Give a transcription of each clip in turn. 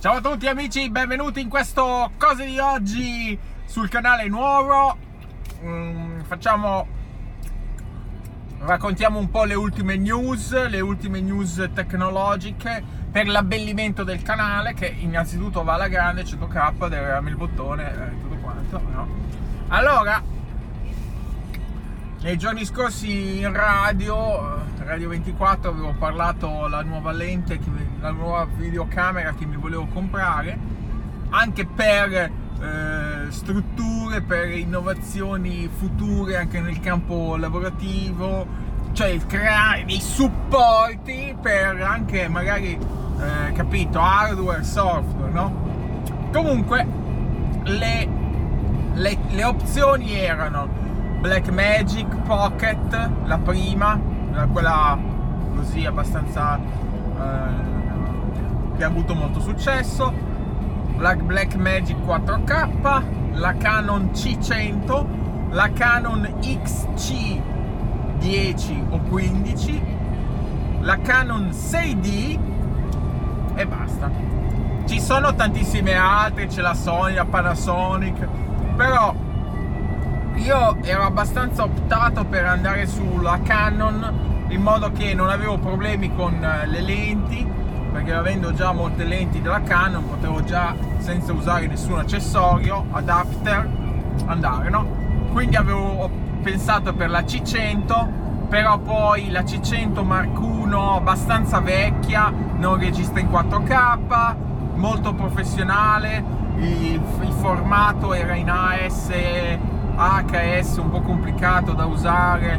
Ciao a tutti amici, benvenuti in questo Cose di oggi sul canale nuovo. Mm, facciamo raccontiamo un po' le ultime news, le ultime news tecnologiche per l'abbellimento del canale che innanzitutto va alla grande 100k, deve avere il bottone e eh, tutto quanto, no? Allora, nei giorni scorsi in radio, Radio 24, avevo parlato la nuova lente, la nuova videocamera che mi volevo comprare, anche per eh, strutture, per innovazioni future anche nel campo lavorativo, cioè creare dei supporti per anche magari, eh, capito, hardware, software, no? Comunque, le, le, le opzioni erano Blackmagic Pocket, la prima, quella così abbastanza eh, che ha avuto molto successo, la Blackmagic 4K, la Canon C100, la Canon XC10 o 15, la Canon 6D e basta. Ci sono tantissime altre, c'è la Sony, la Panasonic, però io ero abbastanza optato per andare sulla Canon in modo che non avevo problemi con eh, le lenti perché avendo già molte lenti della Canon potevo già senza usare nessun accessorio adapter andare no? Quindi avevo pensato per la C100 però poi la C100 Mark I abbastanza vecchia non registra in 4K molto professionale il, il formato era in AS HS un po' complicato da usare,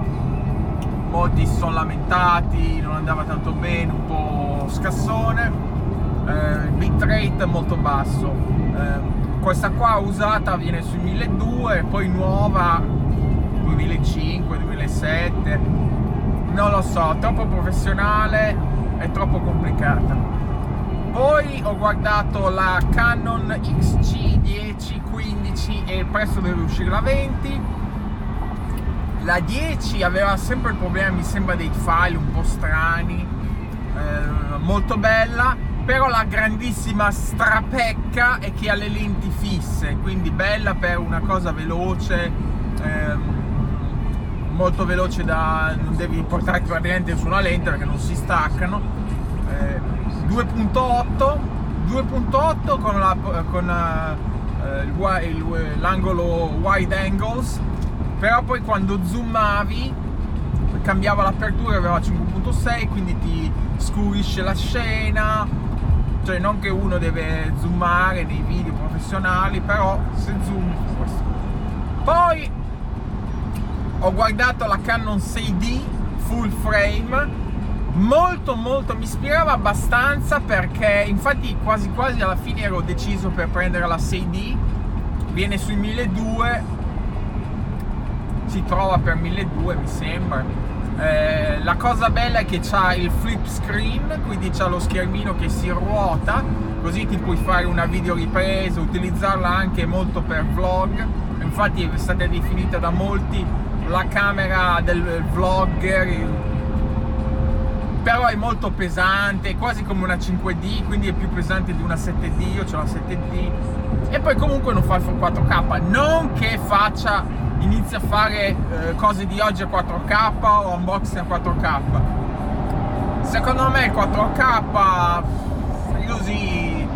molti si sono lamentati, non andava tanto bene, un po' scassone, eh, bitrate molto basso. Eh, questa qua usata viene sui 1200 poi nuova 2005, 2007, non lo so, troppo professionale e troppo complicata. Poi ho guardato la Canon XC10 15 e presto deve uscire la 20. La 10 aveva sempre il problema, mi sembra, dei file un po' strani, eh, molto bella, però la grandissima strapecca è che ha le lenti fisse, quindi bella per una cosa veloce. Eh, molto veloce da non devi portare praticamente nessuna lente perché non si staccano eh, 2.8 2.8 con, la, con uh, il, il, l'angolo wide angles però poi quando zoomavi cambiava l'apertura aveva 5.6 quindi ti scurisce la scena. Cioè non che uno deve zoomare nei video professionali però se zoom questo poi ho guardato la Canon 6D full frame molto molto mi ispirava abbastanza perché infatti quasi quasi alla fine ero deciso per prendere la 6D viene sui 1200 si trova per 1200 mi sembra. Eh, la cosa bella è che c'ha il flip screen quindi c'ha lo schermino che si ruota così ti puoi fare una video ripresa utilizzarla anche molto per vlog. Infatti è stata definita da molti la camera del vlogger però è molto pesante, quasi come una 5D, quindi è più pesante di una 7D, io ho la 7D e poi comunque non fa il 4K, non che faccia, inizia a fare eh, cose di oggi a 4K o unboxing a 4K. Secondo me il 4K così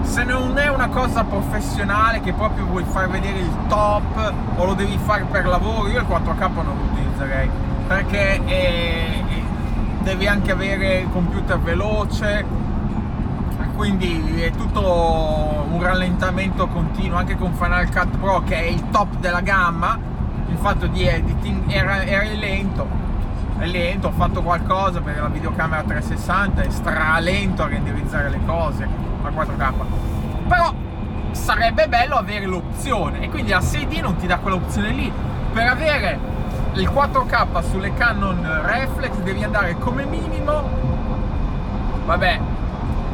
se non è una cosa professionale che proprio vuoi far vedere il top o lo devi fare per lavoro, io il 4K non lo utilizzerei perché è, devi anche avere il computer veloce quindi è tutto un rallentamento continuo anche con Final Cut Pro che è il top della gamma. Il fatto di editing era, era lento è lento ho fatto qualcosa per la videocamera 360 è stralento a renderizzare le cose a 4K però sarebbe bello avere l'opzione e quindi la 6D non ti dà quell'opzione lì. Per avere il 4K sulle Canon Reflex devi andare come minimo vabbè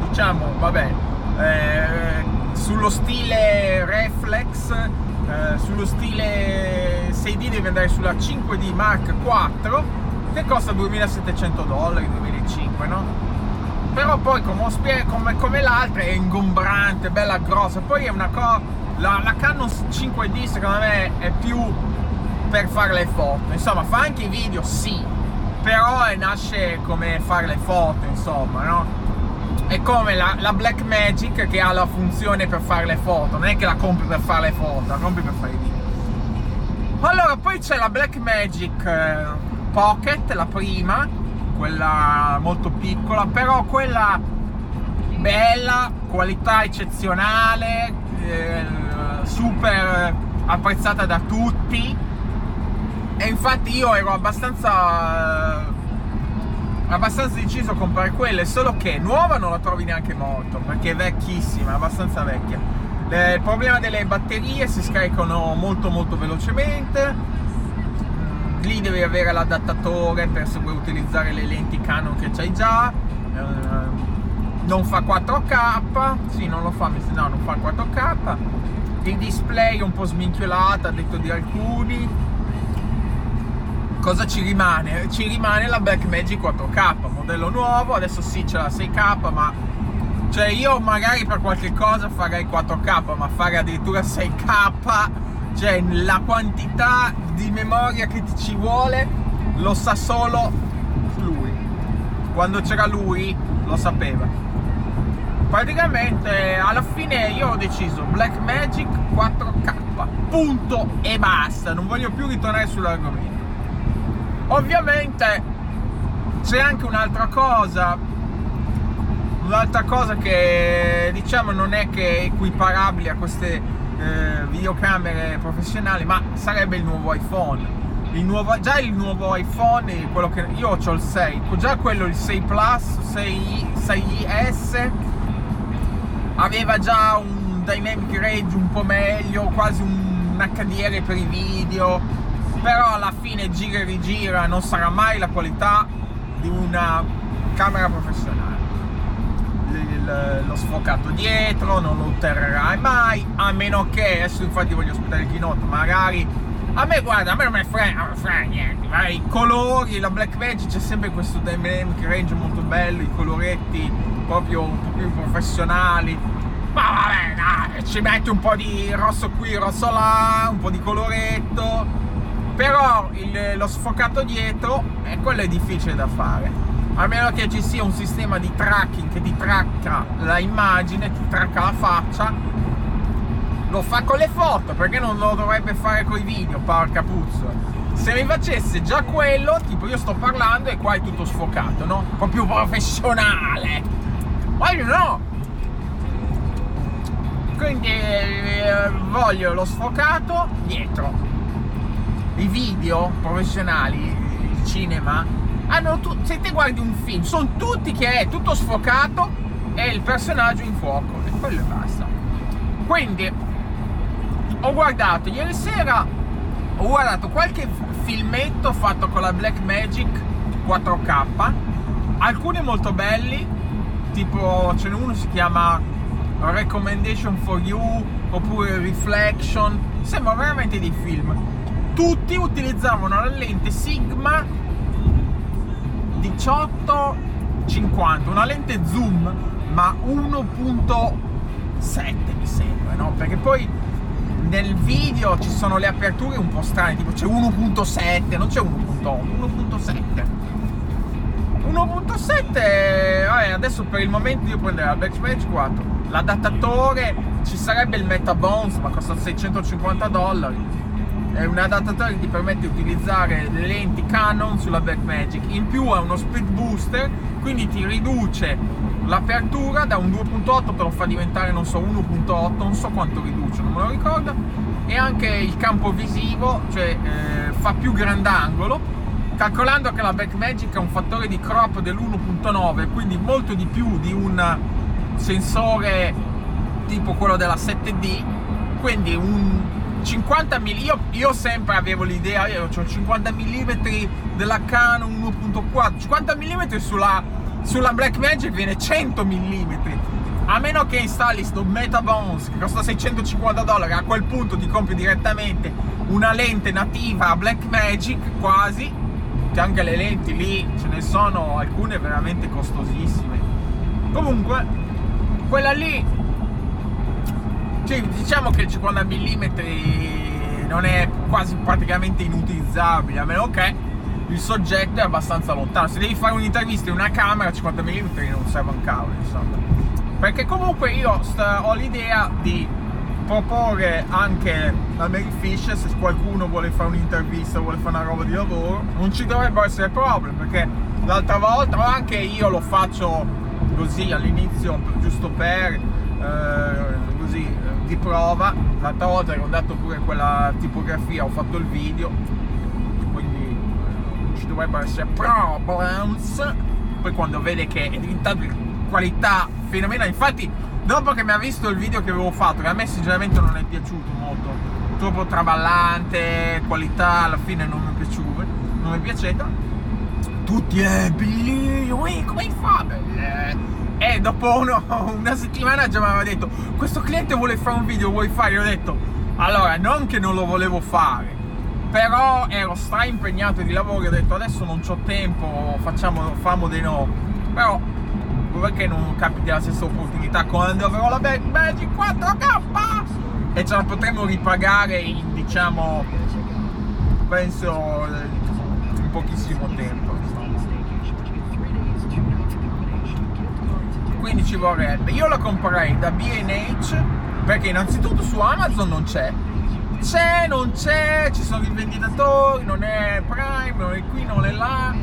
diciamo vabbè eh, sullo stile Reflex eh, sullo stile 6D devi andare sulla 5D Mark IV che costa 2700 dollari 2005 no? però poi come, come, come l'altra è ingombrante, bella grossa, poi è una cosa, la, la Canon 5D secondo me è più per fare le foto, insomma fa anche i video sì, però nasce come fare le foto, insomma, no? È come la, la Black Magic che ha la funzione per fare le foto, non è che la compri per fare le foto, la compri per fare i video. Allora, poi c'è la Black Magic eh, Pocket, la prima, quella molto piccola, però quella bella, qualità eccezionale, eh, super apprezzata da tutti. E infatti io ero abbastanza abbastanza deciso a comprare quelle, solo che nuova non la trovi neanche molto, perché è vecchissima, abbastanza vecchia. Il problema delle batterie si scaricano molto molto velocemente, mm, lì devi avere l'adattatore per se vuoi utilizzare le lenti Canon che c'hai già, eh, non fa 4K, sì non lo fa, no non fa 4K, il display è un po' sminchiolato a detto di alcuni, cosa ci rimane? Ci rimane la Blackmagic 4K, modello nuovo, adesso sì c'è la 6K, ma cioè io magari per qualche cosa farei 4K, ma fare addirittura 6K, cioè la quantità di memoria che ci vuole lo sa solo lui. Quando c'era lui lo sapeva. Praticamente alla fine io ho deciso Blackmagic 4K, punto e basta, non voglio più ritornare sull'argomento. Ovviamente c'è anche un'altra cosa, un'altra cosa che diciamo non è che è equiparabile a queste eh, videocamere professionali, ma sarebbe il nuovo iPhone. Il nuovo, già il nuovo iPhone, quello che io ho il 6, già quello il 6 Plus, 6, 6S, aveva già un dynamic range un po' meglio, quasi un HDR per i video però alla fine gira e rigira non sarà mai la qualità di una camera professionale. Lo sfocato dietro non lo otterrerai mai a meno che adesso infatti voglio aspettare il keynote magari a me guarda a me non me frega, non niente ma i colori la black magic c'è sempre questo dynamic range molto bello i coloretti proprio un po' più professionali ma vabbè dai, ci metti un po' di rosso qui rosso là un po' di coloretto però il, lo sfocato dietro è quello è difficile da fare. A meno che ci sia un sistema di tracking che ti tracca la immagine ti tracca la faccia lo fa con le foto perché non lo dovrebbe fare con i video porca puzza. Se mi facesse già quello tipo io sto parlando e qua è tutto sfocato no? più professionale. Ma io no. Quindi eh, voglio lo sfocato dietro i video professionali, il cinema, hanno tu- se te guardi un film, sono tutti che è tutto sfocato e il personaggio in fuoco e quello e basta. Quindi ho guardato ieri sera, ho guardato qualche filmetto fatto con la Black Magic 4K, alcuni molto belli, tipo ce n'è uno si chiama Recommendation for You oppure Reflection, sembra veramente di film tutti utilizzavano la lente Sigma 1850, una lente zoom ma 1.7 mi sembra, no? Perché poi nel video ci sono le aperture un po' strane, tipo c'è 1.7, non c'è 1.8, 1.7. 1.7, vabbè, adesso per il momento io prenderò la Backspace 4, l'adattatore ci sarebbe il Metabones ma costa 650 dollari è un adattatore che ti permette di utilizzare le lenti Canon sulla Blackmagic. In più ha uno speed booster quindi ti riduce l'apertura da un 2.8 te lo fa diventare non so 1.8 non so quanto riduce non me lo ricordo. E anche il campo visivo cioè eh, fa più grandangolo calcolando che la Blackmagic ha un fattore di crop dell'1.9 quindi molto di più di un sensore tipo quello della 7D quindi un 50 mm, io, io, sempre avevo l'idea, io ho 50 mm della Canon 1.4, 50 mm sulla, sulla Blackmagic viene 100 mm. A meno che installi sto Metabones che costa 650 dollari, a quel punto ti compri direttamente una lente nativa Blackmagic quasi, che anche le lenti lì ce ne sono alcune veramente costosissime. Comunque, quella lì, cioè, diciamo che il 50 mm non è quasi praticamente inutilizzabile, a meno che il soggetto è abbastanza lontano. Se devi fare un'intervista in una camera, 50 mm non serve un cavolo, insomma. Perché comunque io sta, ho l'idea di proporre anche a Mary Fish se qualcuno vuole fare un'intervista, vuole fare una roba di lavoro, non ci dovrebbero essere problemi perché l'altra volta, o anche io lo faccio così all'inizio, giusto per eh, prova. L'altra volta che ho dato pure quella tipografia, ho fatto il video, quindi non ci dovrebbero essere problems. Poi quando vede che è diventato di qualità fenomenale, infatti dopo che mi ha visto il video che avevo fatto, che a me sinceramente non è piaciuto molto, troppo traballante, qualità alla fine non mi è piaciuto, non mi è piaciuta. Tutti, eh, bellissimo, come fa? E dopo uno, una settimana già mi aveva detto, questo cliente vuole fare un video, vuoi fare? Io ho detto, allora, non che non lo volevo fare, però ero stra impegnato di lavoro, ho detto adesso non ho tempo, facciamo, famo dei no. Però perché non capiti la stessa opportunità quando avrò la Magic 4K e ce la potremo ripagare in diciamo penso in pochissimo tempo quindi ci vorrebbe io la comprerei da B&H perché innanzitutto su Amazon non c'è c'è, non c'è, ci sono i venditori, non è Prime, non è qui, non è là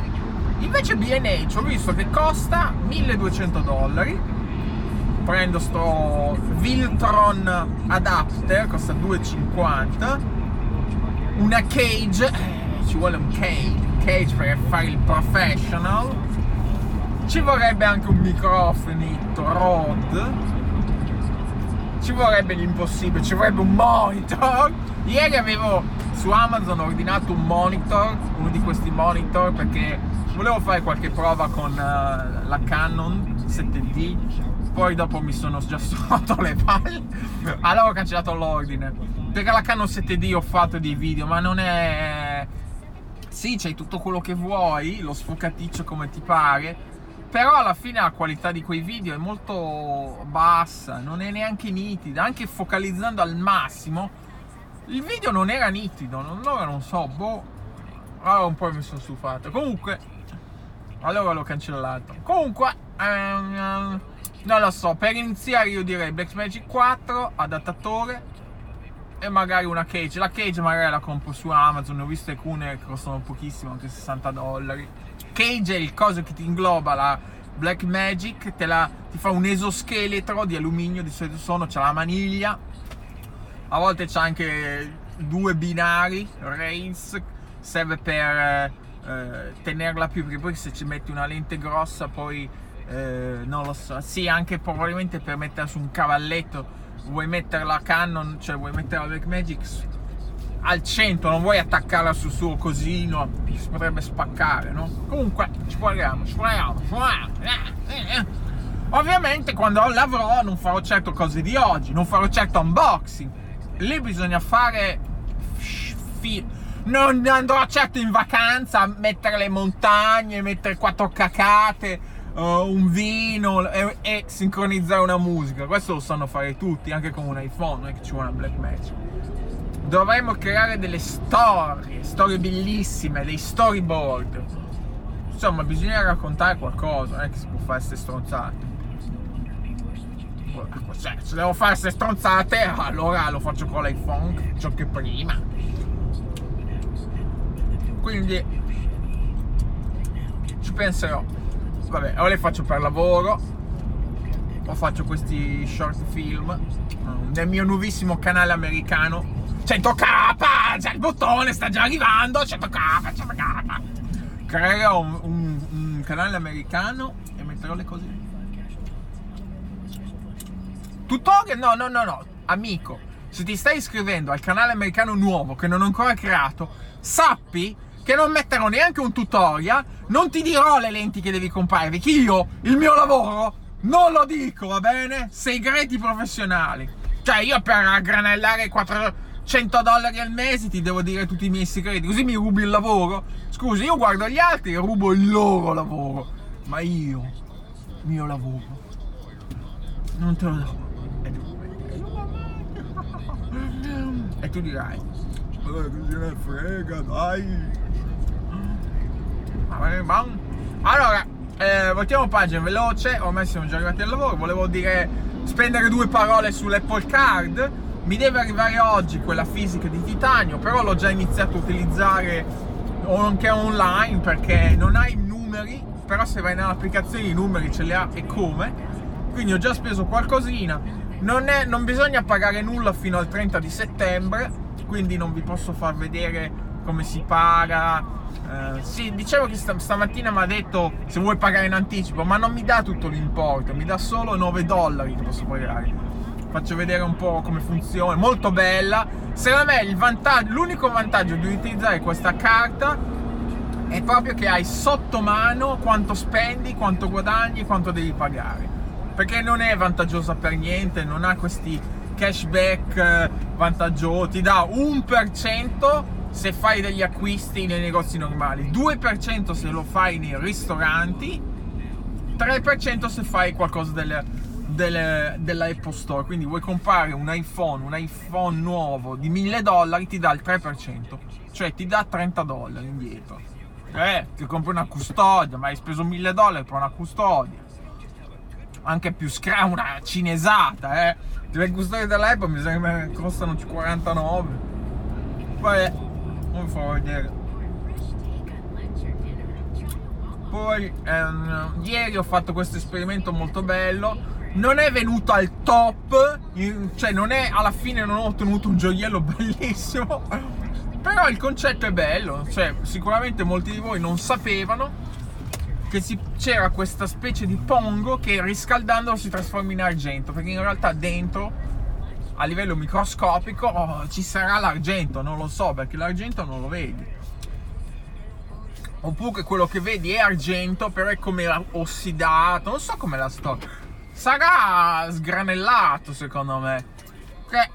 Invece BH ho visto che costa 1200 dollari. Prendo sto Viltron adapter, costa 2,50. Una cage, eh, ci vuole un cage, cage per fare il professional. Ci vorrebbe anche un microfonito Rode. Ci vorrebbe l'impossibile, ci vorrebbe un monitor. Ieri avevo su Amazon ordinato un monitor, uno di questi monitor perché volevo fare qualche prova con uh, la Canon 7D poi dopo mi sono già sotto le palle allora ho cancellato l'ordine perché la Canon 7D ho fatto dei video ma non è sì c'hai tutto quello che vuoi lo sfocaticcio come ti pare però alla fine la qualità di quei video è molto bassa non è neanche nitida anche focalizzando al massimo il video non era nitido allora non so boh allora un po' mi sono stufato comunque allora l'ho cancellato. Comunque, um, non lo so, per iniziare io direi Blackmagic 4, adattatore e magari una cage. La cage magari la compro su Amazon, ne ho viste alcune che costano pochissimo, anche 60 dollari. Cage è il coso che ti ingloba la Blackmagic, te la, ti fa un esoscheletro di alluminio, di solito sono, c'è la maniglia, a volte c'è anche due binari, rails, serve per eh, tenerla più perché poi se ci metti una lente grossa poi eh, non lo so sì anche probabilmente per mettere su un cavalletto vuoi mettere la Canon cioè vuoi mettere la Blackmagic al centro non vuoi attaccarla sul suo cosino si potrebbe spaccare no? comunque ci proviamo ci proviamo ovviamente quando l'avrò non farò certo cose di oggi non farò certo unboxing lì bisogna fare non andrò certo in vacanza a mettere le montagne, mettere quattro cacate, uh, un vino e, e, sincronizzare una musica. Questo lo sanno fare tutti, anche con un iPhone, non è che ci vuole una Black Magic. Dovremmo creare delle storie, storie bellissime, dei storyboard. Insomma, bisogna raccontare qualcosa, non è che si può fare queste stronzate. Cioè, se devo fare queste stronzate, allora lo faccio con l'iPhone, ciò che prima quindi ci penserò vabbè o le faccio per lavoro o faccio questi short film nel mio nuovissimo canale americano 100k, c'è il bottone, sta già arrivando, 100k, 100k. Crea un, un, un canale americano e metterò le cose lì. Tutorial? No, no, no, no, amico, se ti stai iscrivendo al canale americano nuovo che non ho ancora creato, sappi che non metterò neanche un tutorial, non ti dirò le lenti che devi comprare, perché io, il mio lavoro, non lo dico, va bene? Segreti professionali. Cioè, io per aggranellare 4 100 dollari al mese ti devo dire tutti i miei segreti, così mi rubi il lavoro. scusi io guardo gli altri e rubo il loro lavoro, ma io, il mio lavoro, non te lo do. E tu, e tu dirai, ma che se ne frega, dai. Allora, eh, voltiamo pagina veloce, ormai siamo già arrivati al lavoro, volevo dire spendere due parole sull'Apple Card mi deve arrivare oggi quella fisica di titanio, però l'ho già iniziato a utilizzare anche online perché non hai numeri, però se vai nell'applicazione i numeri ce li ha e come. Quindi ho già speso qualcosina. Non, è, non bisogna pagare nulla fino al 30 di settembre, quindi non vi posso far vedere come si paga, eh, sì, dicevo che st- stamattina mi ha detto se vuoi pagare in anticipo, ma non mi dà tutto l'importo, mi dà solo 9 dollari che posso pagare. Faccio vedere un po' come funziona, molto bella. Secondo me vantaggio, l'unico vantaggio di utilizzare questa carta è proprio che hai sotto mano quanto spendi, quanto guadagni, quanto devi pagare. Perché non è vantaggiosa per niente, non ha questi cashback eh, vantaggiosi, ti dà un per cento se fai degli acquisti nei negozi normali, 2% se lo fai nei ristoranti, 3% se fai qualcosa del, del, della Apple Store. Quindi vuoi comprare un iPhone, un iPhone nuovo di 1000 dollari, ti dà il 3%, cioè ti dà 30 dollari indietro. Eh, ti compri una custodia, ma hai speso 1000 dollari per una custodia. Anche più scra, una cinesata, eh. Le custodie dell'Apple mi sembra che costano 49. Poi non fa vedere poi ehm, ieri ho fatto questo esperimento molto bello non è venuto al top cioè non è alla fine non ho ottenuto un gioiello bellissimo però il concetto è bello cioè sicuramente molti di voi non sapevano che si, c'era questa specie di pongo che riscaldandolo si trasforma in argento perché in realtà dentro a livello microscopico oh, ci sarà l'argento, non lo so perché l'argento non lo vedi. Oppure quello che vedi è argento, però è come ossidato, non so come la sto. Sarà sgranellato secondo me. Che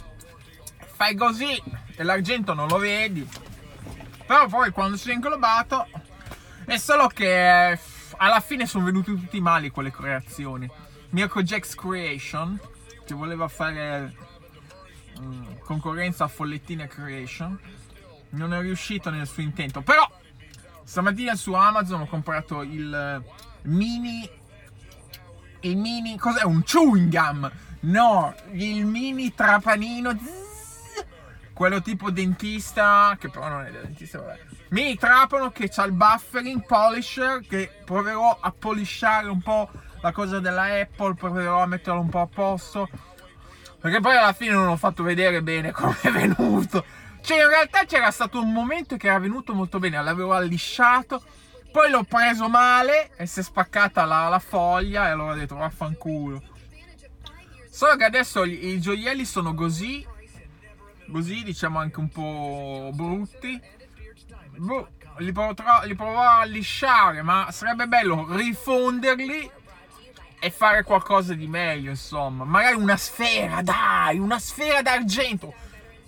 fai così e l'argento non lo vedi. Però poi quando si è inglobato è solo che alla fine sono venuti tutti male quelle creazioni. Mirko Jax Creation che voleva fare Mm, concorrenza a Follettina Creation. Non è riuscito nel suo intento. Però stamattina su Amazon ho comprato il mini. Il mini. Cos'è? Un chewing gum? No, il mini trapanino. Zzz, quello tipo dentista. Che però non è dentista, vabbè. Mini trapano che ha il buffering polisher. Che proverò a polisciare un po' la cosa della Apple. Proverò a metterlo un po' a posto perché poi alla fine non ho fatto vedere bene come è venuto. Cioè, in realtà c'era stato un momento che era venuto molto bene, l'avevo allisciato, poi l'ho preso male e si è spaccata la, la foglia e allora ho detto vaffanculo. Solo che adesso i, i gioielli sono così, così diciamo anche un po' brutti. Boh, li, potrò, li proverò a lisciare, ma sarebbe bello rifonderli e fare qualcosa di meglio, insomma. Magari una sfera, dai, una sfera d'argento.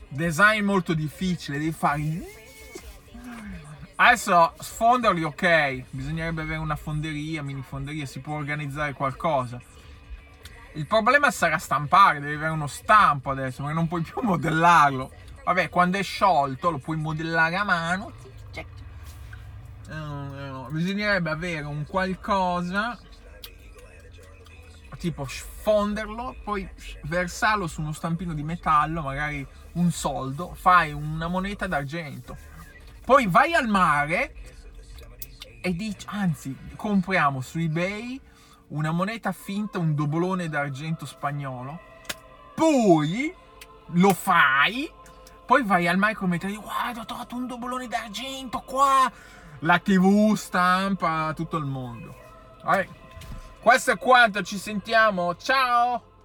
Design molto difficile, devi fare... Adesso sfonderli, ok, bisognerebbe avere una fonderia, mini fonderia, si può organizzare qualcosa. Il problema sarà stampare, devi avere uno stampo adesso, perché non puoi più modellarlo. Vabbè, quando è sciolto lo puoi modellare a mano. Uh, bisognerebbe avere un qualcosa tipo fonderlo, poi versarlo su uno stampino di metallo, magari un soldo, fai una moneta d'argento. Poi vai al mare e dici, anzi, compriamo su eBay una moneta finta, un dobolone d'argento spagnolo. Poi lo fai, poi vai al mare come te guarda, ho trovato un dobolone d'argento qua. La TV stampa tutto il mondo. Vabbè, questo è quanto, ci sentiamo, ciao!